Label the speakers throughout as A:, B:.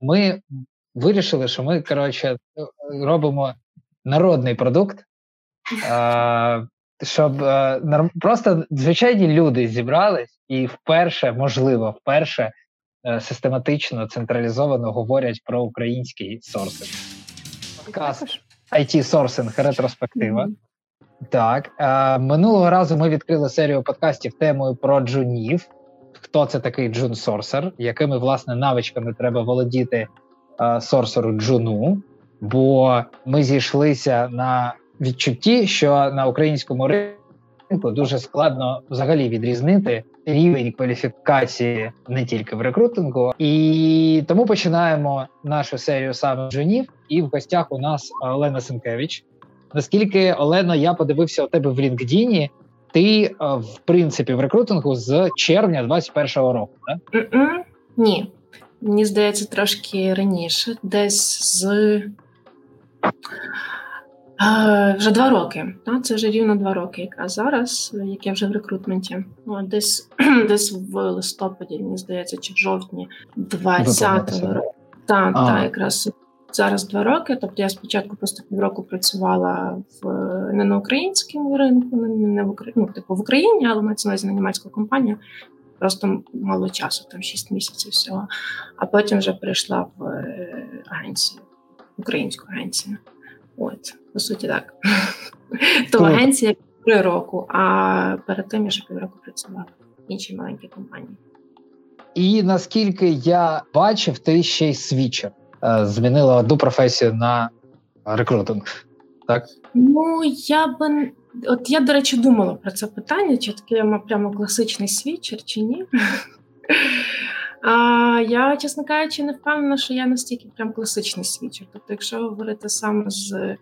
A: ми вирішили, що ми коротше робимо народний продукт, е, щоб е, просто звичайні люди зібрались і вперше, можливо, вперше е, систематично централізовано говорять про український сорсинг. Подкаст IT сорсинг ретроспектива. Mm-hmm. Так, е, минулого разу ми відкрили серію подкастів темою про джунів. Хто це такий джун-сорсер, якими власне навичками треба володіти е, сорсеру джуну? Бо ми зійшлися на відчутті, що на українському ринку дуже складно взагалі відрізнити рівень кваліфікації не тільки в рекрутингу, і тому починаємо нашу серію саме джунів. І в гостях у нас Олена Сенкевич. Наскільки Олено, я подивився у тебе в LinkedIn, ти е, в принципі в рекрутингу з червня 21-го року, так?
B: Ні. Мені здається, трошки раніше, десь з а, вже два роки. Так? Це вже рівно два роки, якраз зараз, як я вже в рекрутменті. Десь десь в листопаді, мені здається, чи в жовтні 20-го року. Так, так, якраз зараз два роки. Тобто я спочатку просто півроку працювала в не на українському ринку, не в Україні, ну, типу в Україні, але мається на увазі на німецьку компанію. Просто мало часу, там 6 місяців всього. А потім вже прийшла в е, агенцію, українську агенцію. От, по суті, так. То агенція три року, а перед тим я ще півроку працювала в іншій маленькій компанії.
A: І наскільки я бачив, ти ще й свічер. Е, змінила одну професію на рекрутинг. Так?
B: Ну, я би. От я, до речі, думала про це питання, чи такий прямо класичний свічер, чи ні. А, Я, чесно кажучи, не впевнена, що я настільки прям класичний свічер. Тобто, якщо говорити саме з.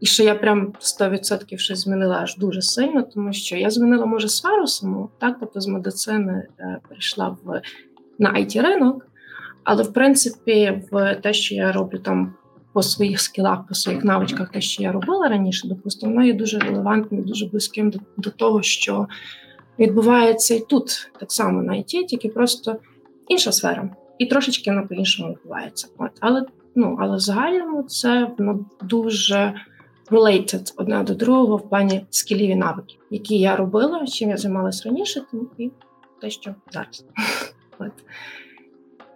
B: І що я прям 100% щось змінила аж дуже сильно, тому що я змінила, може, сферу саму, так, тобто з медицини е, перейшла в на it ринок але в принципі, в те, що я роблю там по своїх скілах, по своїх навичках, те, що я робила раніше, допустимо, воно є дуже релевантним, дуже близьким до, до того, що відбувається і тут так само на ІТ, тільки просто інша сфера, і трошечки воно по-іншому відбувається. От але ну але в загальному це воно дуже related одне до другого в плані скілів і навиків, які я робила, чим я займалася раніше, тому і те, що зараз. От.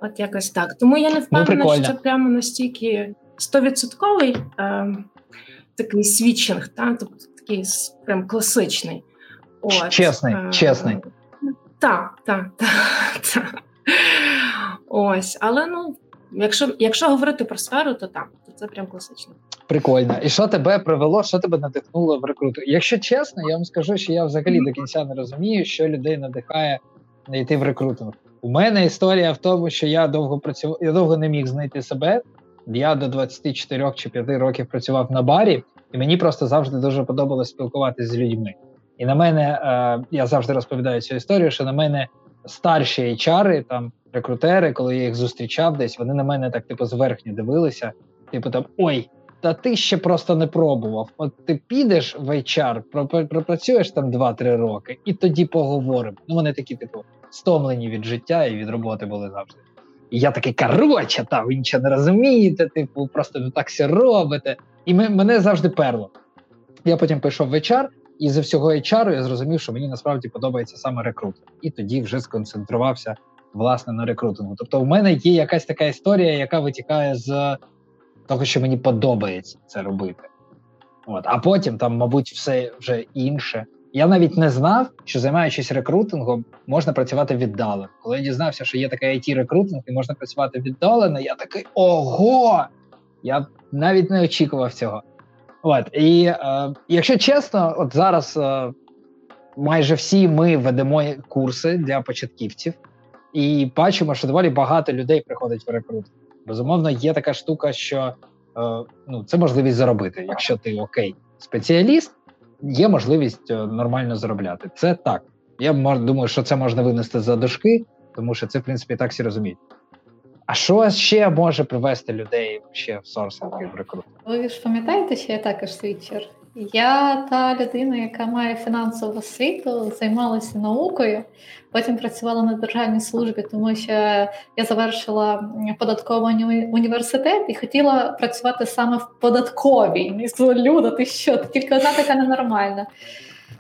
B: От якось так. Тому я не ну, впевнена, ну, що це прямо настільки стовідсотковий е, такий свідчинг, та? тобто такий прям класичний.
A: От, Чесний, е, чесний.
B: Так, так, так. Ось, але ну, якщо якщо говорити про сферу, то так, то це прям класично.
A: Прикольно. І що тебе привело, що тебе надихнуло в рекруту? Якщо чесно, я вам скажу, що я взагалі до кінця не розумію, що людей надихає йти в рекрутинг. У мене історія в тому, що я довго працював, я довго не міг знайти себе. Я до 24 чи 5 років працював на барі, і мені просто завжди дуже подобалось спілкуватися з людьми. І на мене е, я завжди розповідаю цю історію, що на мене старші HR, там рекрутери, коли я їх зустрічав десь, вони на мене так типу зверхньо дивилися. Типу там ой, та ти ще просто не пробував. От ти підеш в HR, пропрацюєш там 2-3 роки, і тоді поговоримо. Ну вони такі, типу, стомлені від життя і від роботи були завжди. І я такий коротше, та ви нічого не розумієте, типу, просто так все робите. І мене завжди перло. Я потім пішов в HR, і за всього HR я зрозумів, що мені насправді подобається саме рекрутинг. І тоді вже сконцентрувався власне на рекрутингу. Тобто, у мене є якась така історія, яка витікає з того, що мені подобається це робити. От, А потім там, мабуть, все вже інше. Я навіть не знав, що займаючись рекрутингом, можна працювати віддалено. Коли я дізнався, що є такий it рекрутинг і можна працювати віддалено, я такий ого! Я навіть не очікував цього. От і е, якщо чесно, от зараз е, майже всі ми ведемо курси для початківців, і бачимо, що доволі багато людей приходить в рекрутинг. Безумовно, є така штука, що е, ну це можливість заробити, якщо ти окей, спеціаліст є можливість е, нормально заробляти. Це так. Я думаю, що це можна винести за дошки, тому що це, в принципі, так всі розуміють. А що ще може привести людей ще в сорсинг і в рекрутинг?
C: Ви ж пам'ятаєте, що я також свідчер? Я та людина, яка має фінансову освіту, займалася наукою, потім працювала на державній службі, тому що я завершила податковий університет і хотіла працювати саме в податковій. І сказала, Люда, ти що? Ти тільки одна така ненормальна.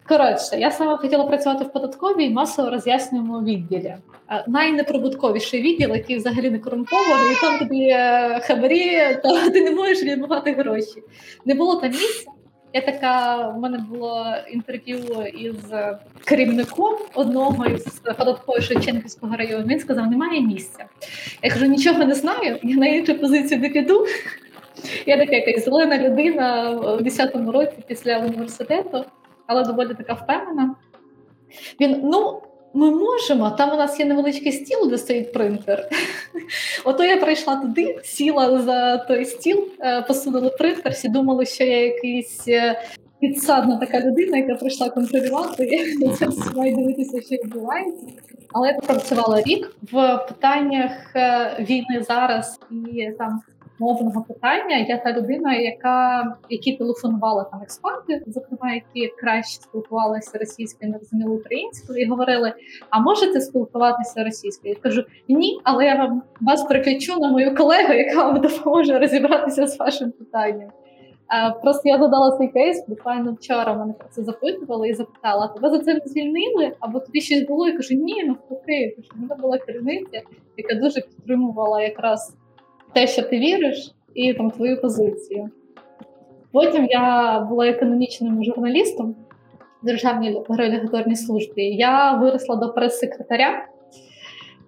C: Коротше, я саме хотіла працювати в податковій масово роз'яснюваному відділі. Найнеприбутковіший відділ, який взагалі не корумпований, і там тобі е, хабарі, то ти не можеш відмивати гроші. Не було там місця. Я така, в мене було інтерв'ю із керівником одного із податкової Шевченківського району. Він сказав, немає місця. Я кажу, нічого не знаю, я на іншу позицію не піду. Я така якась зелена людина в 10-му році після університету, але доволі така впевнена. Він, ну, ми можемо, там у нас є невеличкий стіл, де стоїть принтер. Ото я прийшла туди, сіла за той стіл, е, посунула принтер, всі думали, що я якийсь е, підсадна така людина, яка прийшла контролювати. Це все маю дивитися, що відбувається. Але я попрацювала рік в питаннях е, війни зараз і там мовного питання. Я та людина, яка які телефонувала там експерти, зокрема, які краще спілкувалися російською, не розуміли українською, і говорили: А можете спілкуватися російською? Я кажу ні, але я вам вас переключу на мою колегу, яка вам допоможе розібратися з вашим питанням. Просто я задала цей кейс, буквально вчора мене про це запитували і запитала: тебе за це звільнили? Або тобі щось було? Я кажу, ні, навпаки. Кажу, мене була керівниця, яка дуже підтримувала якраз те, що ти віриш, і там твою позицію. Потім я була економічним журналістом в Державній регуляторній службі. Я виросла до прес-секретаря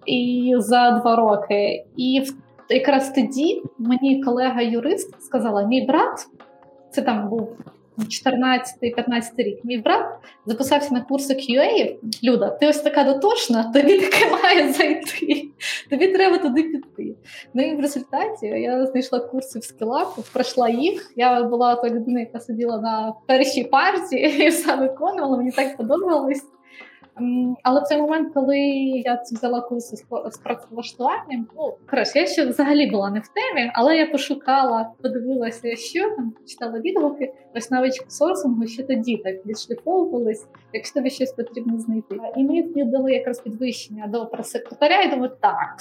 C: і за два роки. І якраз тоді мені колега-юрист сказала: мій брат, це там був 14-15 рік, мій брат записався на курси QA. Люда, ти ось така дотошна, тобі таке має зайти. Тобі треба туди піти. Ну і в результаті я знайшла курси в скілапу, пройшла їх. Я була та людина, яка сиділа на першій партії і все виконувала. Мені так подобалось. Але цей момент, коли я це взяла курси з працевлаштуванням, ну коротше, я ще взагалі була не в темі, але я пошукала, подивилася, що там читала відгуки, ось навіть сорсингу ще тоді так відшліфовувались, якщо тобі щось потрібно знайти. І мені дали якраз підвищення до прес-секретаря, і думаю, так,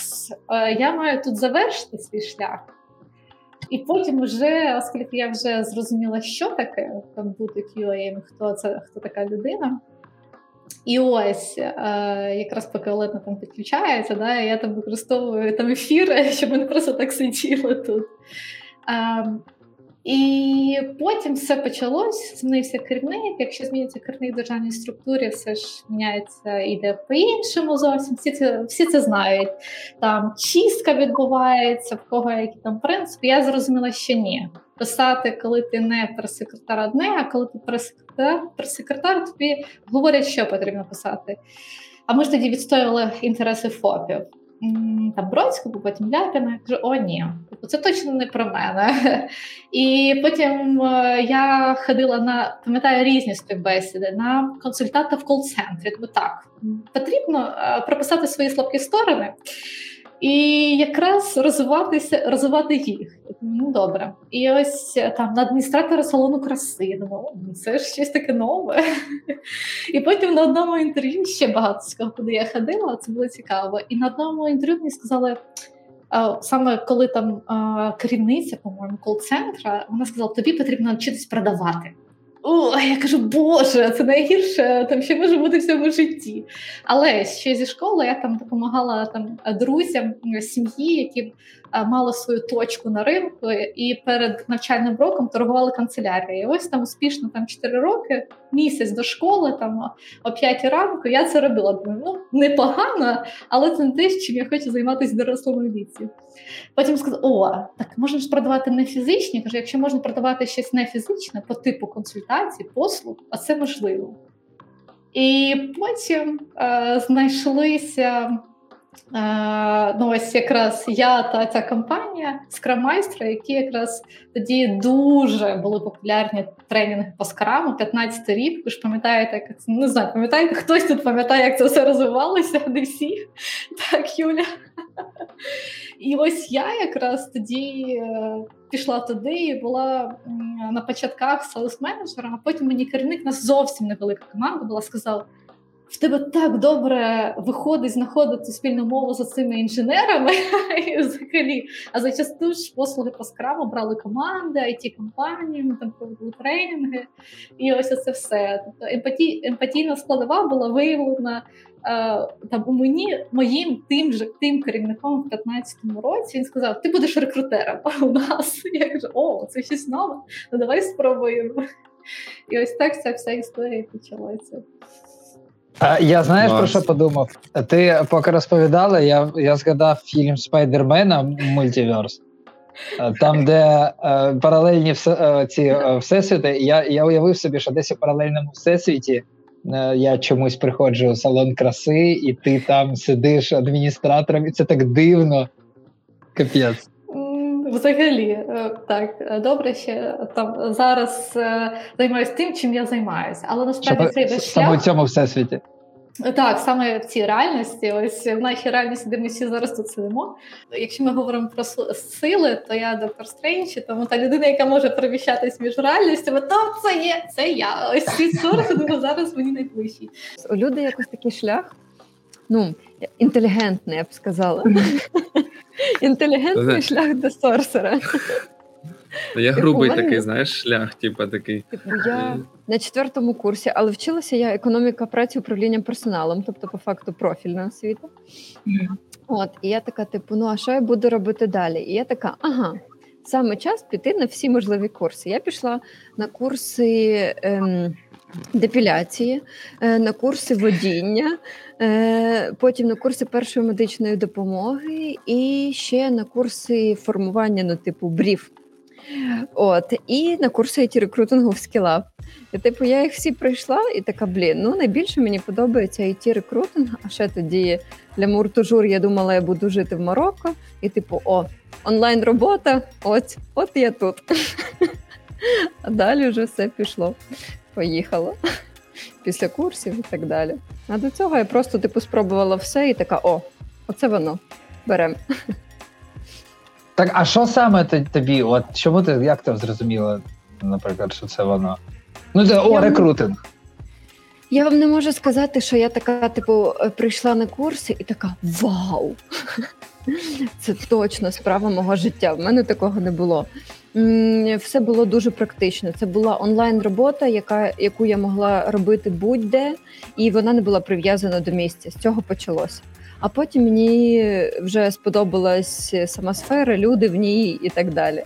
C: е, я маю тут завершити свій шлях. І потім, вже, оскільки я вже зрозуміла, що таке там бути QA, хто це, хто така людина. І ось е, якраз поки Олена там підключається, да, я там використовую там ефіри, щоб вони просто так сиділи тут. Е, і потім все почалось, змінився керівник. Якщо зміниться керівник в державній структурі, все ж міняється, іде по-іншому зовсім. Всі це всі це знають. Там чистка відбувається, в кого які там принципи. Я зрозуміла, що ні. Писати, коли ти не прес-секретар одне, а коли ти прес-секретар, прес-секретар, тобі говорять, що потрібно писати. А ми ж тоді відстоювали інтереси ФОПів там Бродського, потім Ляпіна. Я кажу, о, ні, типу, це точно не про мене. І потім е, я ходила на пам'ятаю різні співбесіди на консультанта в кол-центрі. Тобто так, потрібно е, прописати свої слабкі сторони і якраз розвиватися, розвивати їх. Ну добре. І ось е, там на адміністратора салону краси. Ну, це ж щось таке нове. І потім на одному інтерв'ю ще багато з кого куди я ходила, це було цікаво. І на одному інтерв'ю мені сказали. Саме коли там керівниця, по-моєму, кол-центра, вона сказала: тобі потрібно навчитись продавати. О, я кажу, Боже, це найгірше, там ще може бути в цьому житті. Але ще зі школи я там допомагала там друзям сім'ї, які мали свою точку на ринку, і перед навчальним роком торгували канцелярією. Ось там успішно там 4 роки, місяць до школи, там о 5 ранку. Я це робила. Думаю, ну непогано, але це не те, чим я хочу займатися в дорослому віці. Потім сказав: О, так можна ж продавати не фізичні. Кажу, якщо можна продавати щось не фізичне по типу консультацій, послуг, а це можливо. І потім е, знайшлися Ну, ось якраз я та ця компанія скрамайстра, які якраз тоді дуже були популярні тренінги по скраму, 15 рік. Ви ж пам'ятаєте, як це не знаю, пам'ятаєте, хтось тут пам'ятає, як це все розвивалося, не всі. Так, Юля. І ось я якраз тоді е, пішла туди і була на початках селс менеджером а потім мені керівник нас зовсім невелика команда була сказав в тебе так добре виходить знаходити спільну мову з цими інженерами взагалі. А зачасту ж послуги по скраму брали команди, it компанії там проводили тренінги, і ось це все. Тобто емпатій, емпатійна складова була виявлена е, там у мені моїм тим же тим керівником в 15-му році. Він сказав: Ти будеш рекрутером у нас. Я кажу, о, це щось нове. Ну давай спробуємо. І ось так ця вся історія почалася.
A: А, Я знаєш Клас. про що подумав? Ти поки розповідала, я я згадав фільм Спайдермена Мультиверс, там, де е, паралельні все, е, ці е, всесвіти, я я уявив собі, що десь у паралельному всесвіті е, я чомусь приходжу у салон краси, і ти там сидиш адміністратором, і це так дивно. Капець.
C: Взагалі, е, так, добре, ще там зараз е, займаюся тим, чим я займаюся. Але насправді цей весь шлях...
A: Саме в цьому всесвіті.
C: Так, саме в цій реальності, ось в нашій реальності, де ми всі зараз тут сидимо. Якщо ми говоримо про сили, то я доктор Стрейнч, тому та людина, яка може переміщатись між реальностями, то це є це я. Ось ці сорти зараз мені найближчі.
D: У люди якось такий шлях. Ну, інтелігентний, я б сказала. Інтелігентний шлях до сорсера.
E: Я типу, грубий такий, знаєш, шлях, типу такий.
D: Типу, я на четвертому курсі, але вчилася я економіка праці управлінням персоналом, тобто, по факту, профільна освіта. От, і я така, типу, ну а що я буду робити далі? І я така, ага, саме час піти на всі можливі курси. Я пішла на курси. Ем, депіляції, е, на курси водіння, е, потім на курси першої медичної допомоги і ще на курси формування ну, типу брів. От, І на курси it рекрутингу в скілап. І типу, я їх всі пройшла, і така, блін, ну найбільше мені подобається it рекрутинг а ще тоді для Муртужур я думала, я буду жити в Марокко, і типу, о, онлайн робота, от, от я тут. А далі вже все пішло поїхала після курсів і так далі. А до цього я просто типу спробувала все і така: о, оце воно беремо.
A: Так, а що саме тобі? От чому ти як ти зрозуміла, наприклад, що це воно? Ну, це о, рекрутинг.
D: Я вам не можу сказати, що я така, типу, прийшла на курси і така вау! Це точно справа мого життя. В мене такого не було все було дуже практично. Це була онлайн-робота, яка яку я могла робити будь-де, і вона не була прив'язана до місця. З цього почалося. А потім мені вже сподобалась сама сфера, люди в ній і так далі.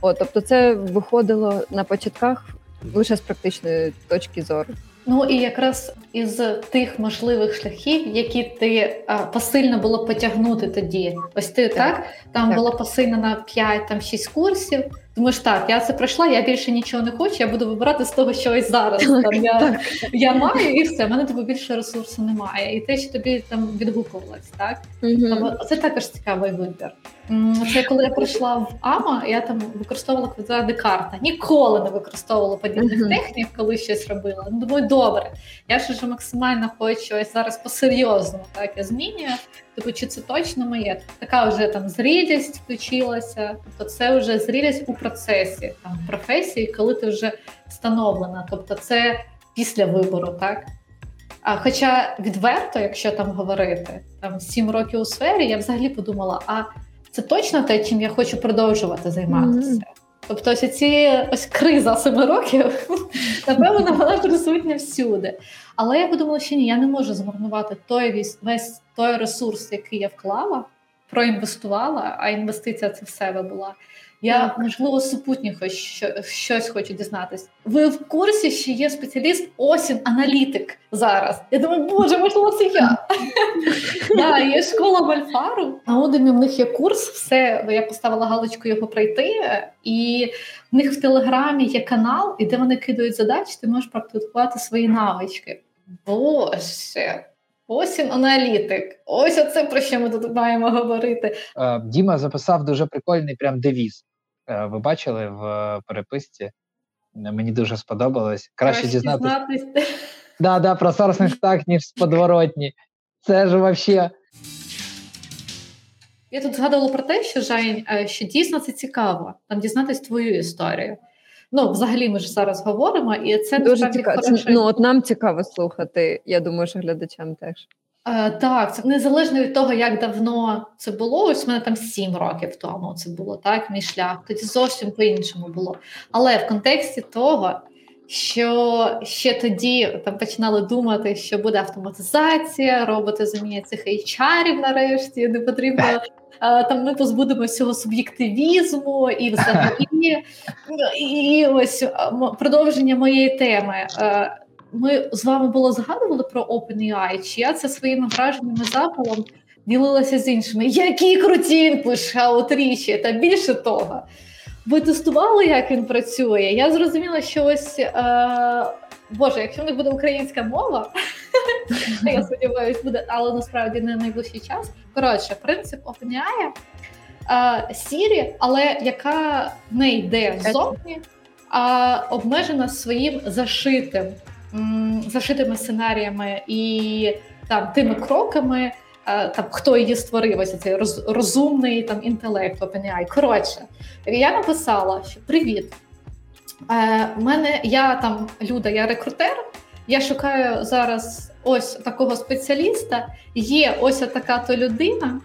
D: От, тобто, це виходило на початках лише з практичної точки зору.
C: Ну і якраз із тих можливих шляхів, які ти а, посильно було потягнути тоді. Ось ти так, так? там так. було посильно на 5 там 6 курсів. Думаєш, так, я це пройшла, я більше нічого не хочу, я буду вибирати з того, що ось зараз там я я маю, і все, в мене тобі більше ресурсу немає. І те, що тобі там відгукувалось, так? Угу. Це також цікавий вибір. Це коли я прийшла в АМА, я там використовувала квадрат Декарта. Ніколи не використовувала подібних uh-huh. технік, коли щось робила. Ну, Думаю, добре. Я ж вже максимально хочу ось зараз по-серйозному так я змінюю. Типу, чи це точно моє? Така вже там зрілість включилася. Тобто, це вже зрілість у процесі там професії, коли ти вже встановлена. Тобто, це після вибору, так. А хоча відверто, якщо там говорити, там сім років у сфері, я взагалі подумала, а це точно те, чим я хочу продовжувати займатися. Mm-hmm. Тобто, ось ці ось криза семи років, напевно, вона присутня всюди. Але я подумала, що ні, я не можу змарнувати той весь, весь той ресурс, який я вклала, проінвестувала, а інвестиція це в себе була. Я можливо супутніх що, щось хочу дізнатись. Ви в курсі, що є спеціаліст осін аналітик зараз? Я думаю, боже, можливо, це я. Да, Є школа Вальфару. На Удемі в них є курс. Все я поставила галочку його пройти, і в них в телеграмі є канал, і де вони кидають задачі, ти можеш практикувати свої навички. Боже. Ось він аналітик. Ось оце про що ми тут маємо говорити.
A: Е, Діма записав дуже прикольний прям девіз. Е, ви бачили в переписці? Мені дуже сподобалось. Краще, Краще дізнатися. Да, да, про сорсних так, ніж подворотні. Це ж вообще.
C: Я тут згадувала про те, що Жень, е, що дійсно це цікаво, там дізнатись твою історію. Ну, взагалі, ми ж зараз говоримо, і це
D: дуже цікаво. Ну, от нам цікаво слухати. Я думаю, що глядачам теж.
C: Е, Так, це незалежно від того, як давно це було. Ось у мене там сім років тому це було так. Мій шлях тоді зовсім по-іншому було. Але в контексті того, що ще тоді там починали думати, що буде автоматизація, роботи замінять цих HR-ів нарешті, не потрібно там ми позбудемося цього суб'єктивізму і взагалі і ось продовження моєї теми. Ми з вами було згадували про OpenAI, чи я це своїми враженнями запалом ділилася з іншими. Які круті інпуші, утрічі, та більше того. Ви тестували, як він працює? Я зрозуміла, що ось е, Боже, якщо в них буде українська мова, я сподіваюся, буде, але насправді не найближчий час. Коротше, принцип OpenAI е, Сірі, але яка не йде ззовні, а обмежена своїм зашитим, зашитими сценаріями і там тими кроками. Е, там хто її створив, ось цей роз, розумний там інтелект OpenAI. Коротше, я написала, що привіт. Е, мене я там Люда, я рекрутер. Я шукаю зараз ось такого спеціаліста. Є ось така то людина.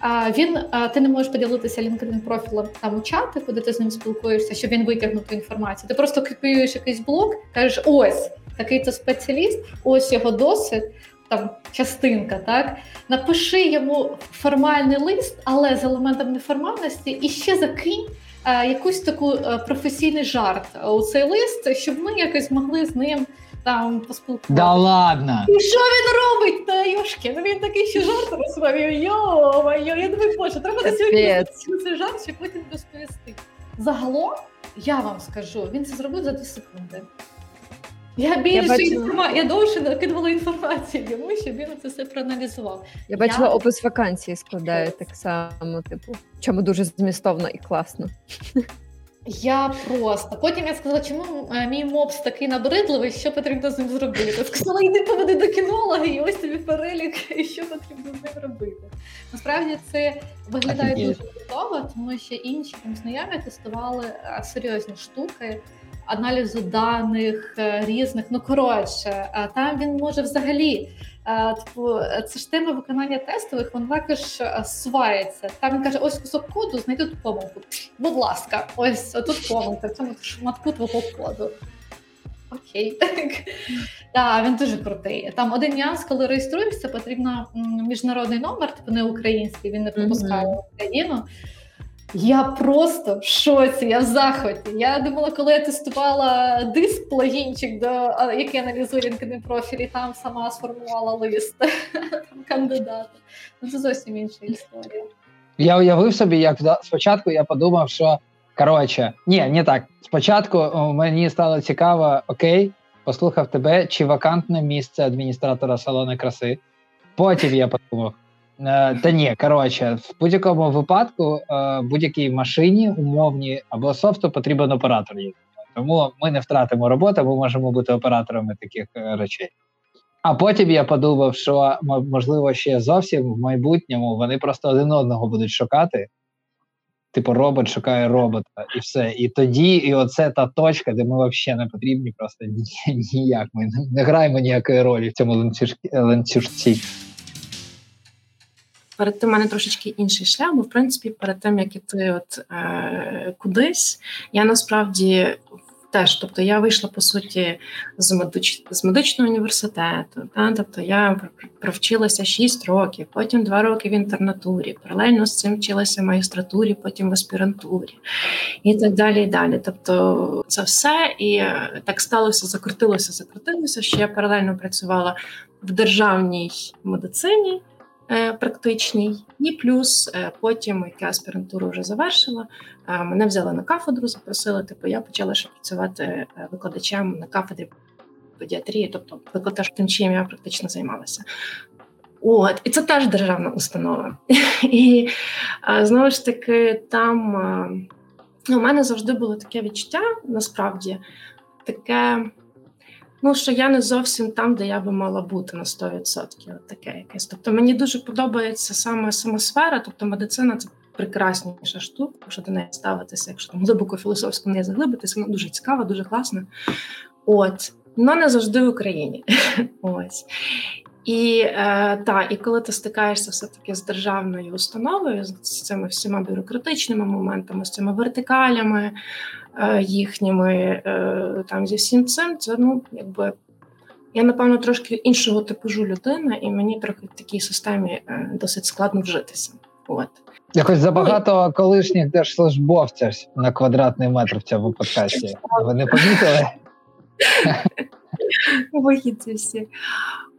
C: А він ти не можеш поділитися LinkedIn профілем там у чати, куди ти з ним спілкуєшся, щоб він витягнув ту інформацію. Ти просто копіюєш якийсь блок, кажеш, ось такий то спеціаліст, ось його досвід там частинка, так напиши йому формальний лист, але з елементом неформальності, і ще закинь якусь таку е, професійний жарт у цей лист, щоб ми якось могли з ним. Там поспілкуватися.
A: Да ладно!
C: І що він робить? Та Йошки, ну він такий ще жарт розповів. Йо, йо, я думаю, боже, треба на сьогодні цей жарт, щоб потім розповісти. Загалом, я вам скажу, він це зробив за 2 секунди. Я більше я, бачила... інформа... я довше накидувала інформацію йому, щоб він це все проаналізував.
D: Я бачила я... опис вакансії складає так само, типу, чому дуже змістовно і класно.
C: Я просто потім я сказала, чому е, мій мопс такий набридливий, що потрібно з ним зробити. Сказала, йди поведи до кінолога, і ось тобі перелік, і що потрібно з ним робити. Насправді це виглядає дуже готово, тому що інші там знайомі тестували е, серйозні штуки аналізу даних е, різних. Ну коротше, там він може взагалі. Типу, це ж тема виконання тестових, вона також свається. Там він каже: ось кусок коду, знайди тут помилку. Будь ласка, ось тут помилка в цьому шматку твого коду. Окей, так, він дуже крутий. Там один нюанс, коли реєструєшся, потрібно міжнародний номер, типу не український, він не пропускає в Україну. Я просто в шоці, я в захваті. Я думала, коли я тестувала диск плагінчик, до який аналізує LinkedIn профіль, і там сама сформувала лист кандидата. Ну, Це зовсім інша історія.
A: Я уявив собі, як спочатку я подумав, що коротше, ні, не так. Спочатку мені стало цікаво, окей, послухав тебе, чи вакантне місце адміністратора салону краси. Потім я подумав. Та ні, коротше, в будь-якому випадку, е, будь-якій машині умовні або софту потрібен оператор. Тому ми не втратимо роботу, ми можемо бути операторами таких е, речей. А потім я подумав, що можливо ще зовсім в майбутньому вони просто один одного будуть шукати. Типу, робот шукає робота, і все. І тоді, і оце та точка, де ми взагалі не потрібні, просто ніяк. Ми не граємо ніякої ролі в цьому ланцюжці
B: перед тим у мене трошечки інший шлях, бо в принципі, перед тим як іти от е, кудись, я насправді теж, тобто я вийшла по суті з медич, з медичного університету, та тобто я провчилася 6 років, потім 2 роки в інтернатурі, паралельно з цим вчилася в магістратурі, потім в аспірантурі і так далі. і далі. Тобто це все і е, так сталося, закрутилося, закрутилося, що я паралельно працювала в державній медицині. Е, практичній, і плюс е, потім, як я аспірантуру вже завершила, е, мене взяли на кафедру, запросили. Типу, я почала ще працювати викладачем на кафедрі педіатрії, тобто викладач тим, чим я практично займалася. От, і це теж державна установа. І знову ж таки, там у мене завжди було таке відчуття, насправді, таке, ну, що я не зовсім там, де я би мала бути на 100%. От таке якесь. Тобто мені дуже подобається саме самосфера, тобто медицина це прекрасніша штука, якщо до неї ставитися, якщо там глибоко філософсько не заглибитися, вона дуже цікава, дуже класна. От, але не завжди в Україні. Ось. І е, та, і коли ти стикаєшся все-таки з державною установою, з цими всіма бюрократичними моментами, з цими вертикалями їхніми, е, там зі всім цим, це ну якби я напевно трошки іншого типажу людина, і мені трохи в такій системі е, досить складно вжитися. От.
A: Якось забагато колишніх держслужбовців на квадратний метр в цьому подкасті. Ви не помітили?
B: Вихідці всі.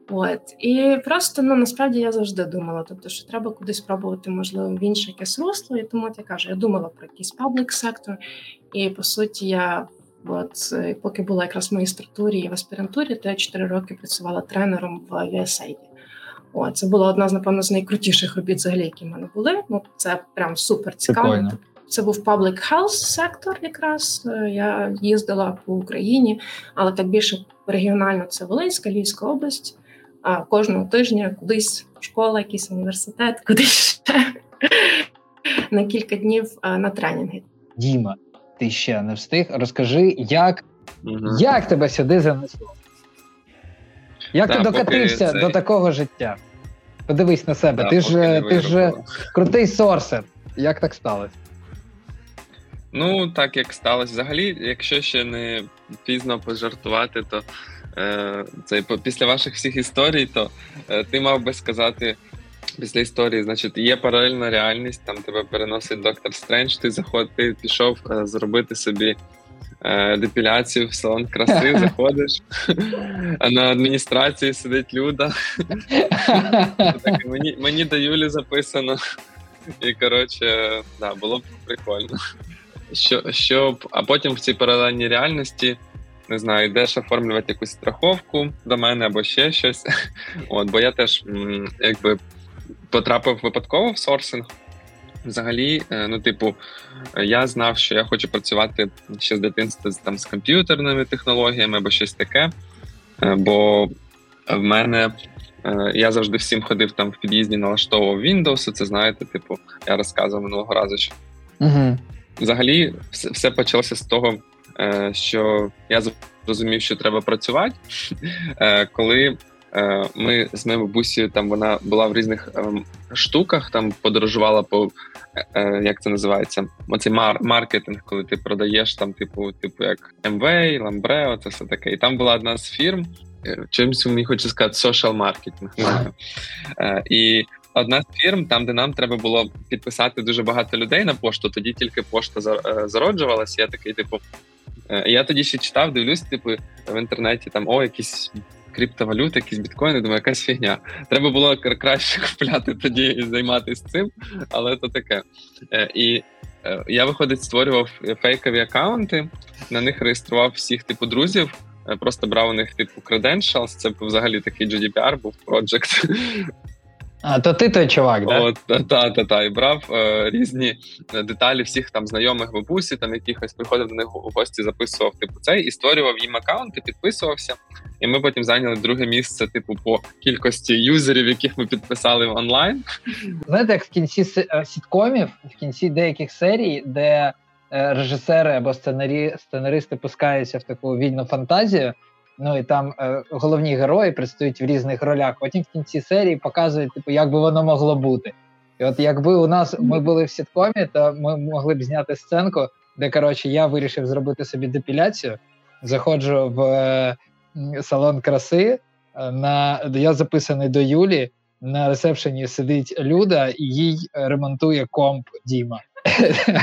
B: От і просто ну насправді я завжди думала, тобто, що треба кудись спробувати, можливо, в інше якесь русло. І тому от я кажу, я думала про якийсь паблік сектор, і по суті, я от поки була якраз в магістратурі і в аспірантурі, то я 4 роки працювала тренером в USAID. О, це була одна з напевно з найкрутіших робіт, взагалі, які в мене були. Ну це прям супер цікаво. Це був public health сектор, якраз я їздила по Україні, але так більше регіонально це Волинська, Львівська область а кожного тижня кудись школа, якийсь університет, кудись ще на кілька днів на тренінги.
A: Діма, ти ще не встиг. Розкажи, як угу. як тебе сюди занесло? Як да, ти докатився це... до такого життя? Подивись на себе, да, ти ж ти ж крутий сорсер. Як так сталося?
E: Ну, так як сталося. Взагалі, якщо ще не пізно пожартувати, то Е, це після ваших всіх історій, то е, ти мав би сказати. Після історії, значить, є паралельна реальність, там тебе переносить доктор Стрендж, ти заход, ти пішов е, зробити собі е, депіляцію в салон краси, заходиш, а на адміністрації сидить Люда. так, Мені мені до Юлі записано. І коротше, да, було б прикольно. Що, щоб, А потім в цій паралельній реальності не знаю, йдеш оформлювати якусь страховку до мене або ще щось. От, Бо я теж якби потрапив випадково в сорсинг. Взагалі, е, ну, типу, я знав, що я хочу працювати ще з дитинства там, з комп'ютерними технологіями або щось таке. Е, бо в мене е, я завжди всім ходив там в під'їзді, налаштовував Windows. Це знаєте, типу, я розказував минулого разу. що угу. Взагалі, все, все почалося з того, що я зрозумів, що треба працювати, коли ми з моєю бабусею там вона була в різних ем, штуках, там подорожувала по як це називається? Оцей мар- маркетинг, коли ти продаєш там, типу, типу як MV, Lambreo, це все таке. І там була одна з фірм. Чимось мені хочу сказати, social маркетинг. І одна з фірм, там де нам треба було підписати дуже багато людей на пошту. Тоді тільки пошта зароджувалася. Я такий, типу, Е, я тоді ще читав, дивлюсь, типу, в інтернеті там о, якісь криптовалюти, якісь біткоїни, думаю, якась фігня. Треба було краще купляти тоді і займатися цим, але то таке. Е, і е, я, виходить, створював фейкові аккаунти, на них реєстрував всіх типу друзів. Просто брав у них типу credentials, це взагалі такий GDPR був project.
A: А то ти той чувак, да?
E: От, та, та, та, і брав е, різні деталі всіх там знайомих бабусі, там якихось приходив до них у гості, записував типу цей і створював їм аккаунти, підписувався. І ми потім зайняли друге місце, типу, по кількості юзерів, яких ми підписали в онлайн.
A: Знаєте, як в кінці е, сіткомів, в кінці деяких серій, де е, режисери або сценарі, сценаристи пускаються в таку вільну фантазію. Ну і там е, головні герої предстають в різних ролях. Потім в кінці серії показують, типу, як би воно могло бути. І от якби у нас ми були в сіткомі, то ми могли б зняти сценку, де коротше я вирішив зробити собі депіляцію. Заходжу в е, салон краси. Е, на я записаний до Юлі. На ресепшені сидить Люда, і їй ремонтує комп Діма.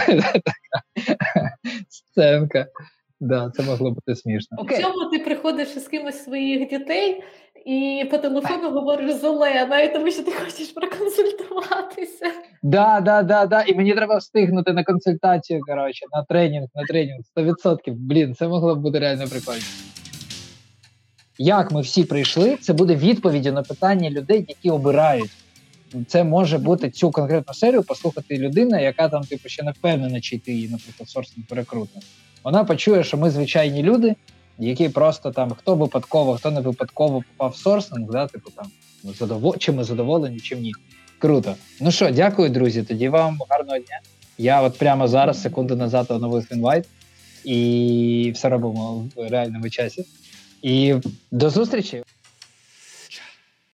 A: Сценка. Да, це могло бути смішно.
C: У цьому ти приходиш з кимось своїх дітей і по телефону говориш з Оленою, тому що ти хочеш проконсультуватися.
A: Да, да, да, да. І мені треба встигнути на консультацію. Коротше, на тренінг, на тренінг 100%. Блін, це могло б бути реально прикольно. як ми всі прийшли, це буде відповіддю на питання людей, які обирають. Це може бути цю конкретну серію послухати людина, яка там, типу, ще не впевнена, чи йти її, наприклад, сорсинг перекрутно. Вона почує, що ми звичайні люди, які просто там хто випадково, хто не випадково попав в сорсинг, да, типу там задовол... чи ми задоволені, чи ні. Круто. Ну що, дякую, друзі. Тоді вам гарного дня. Я от прямо зараз, секунду назад, оновив інвайт, і все робимо в реальному часі. І до зустрічі!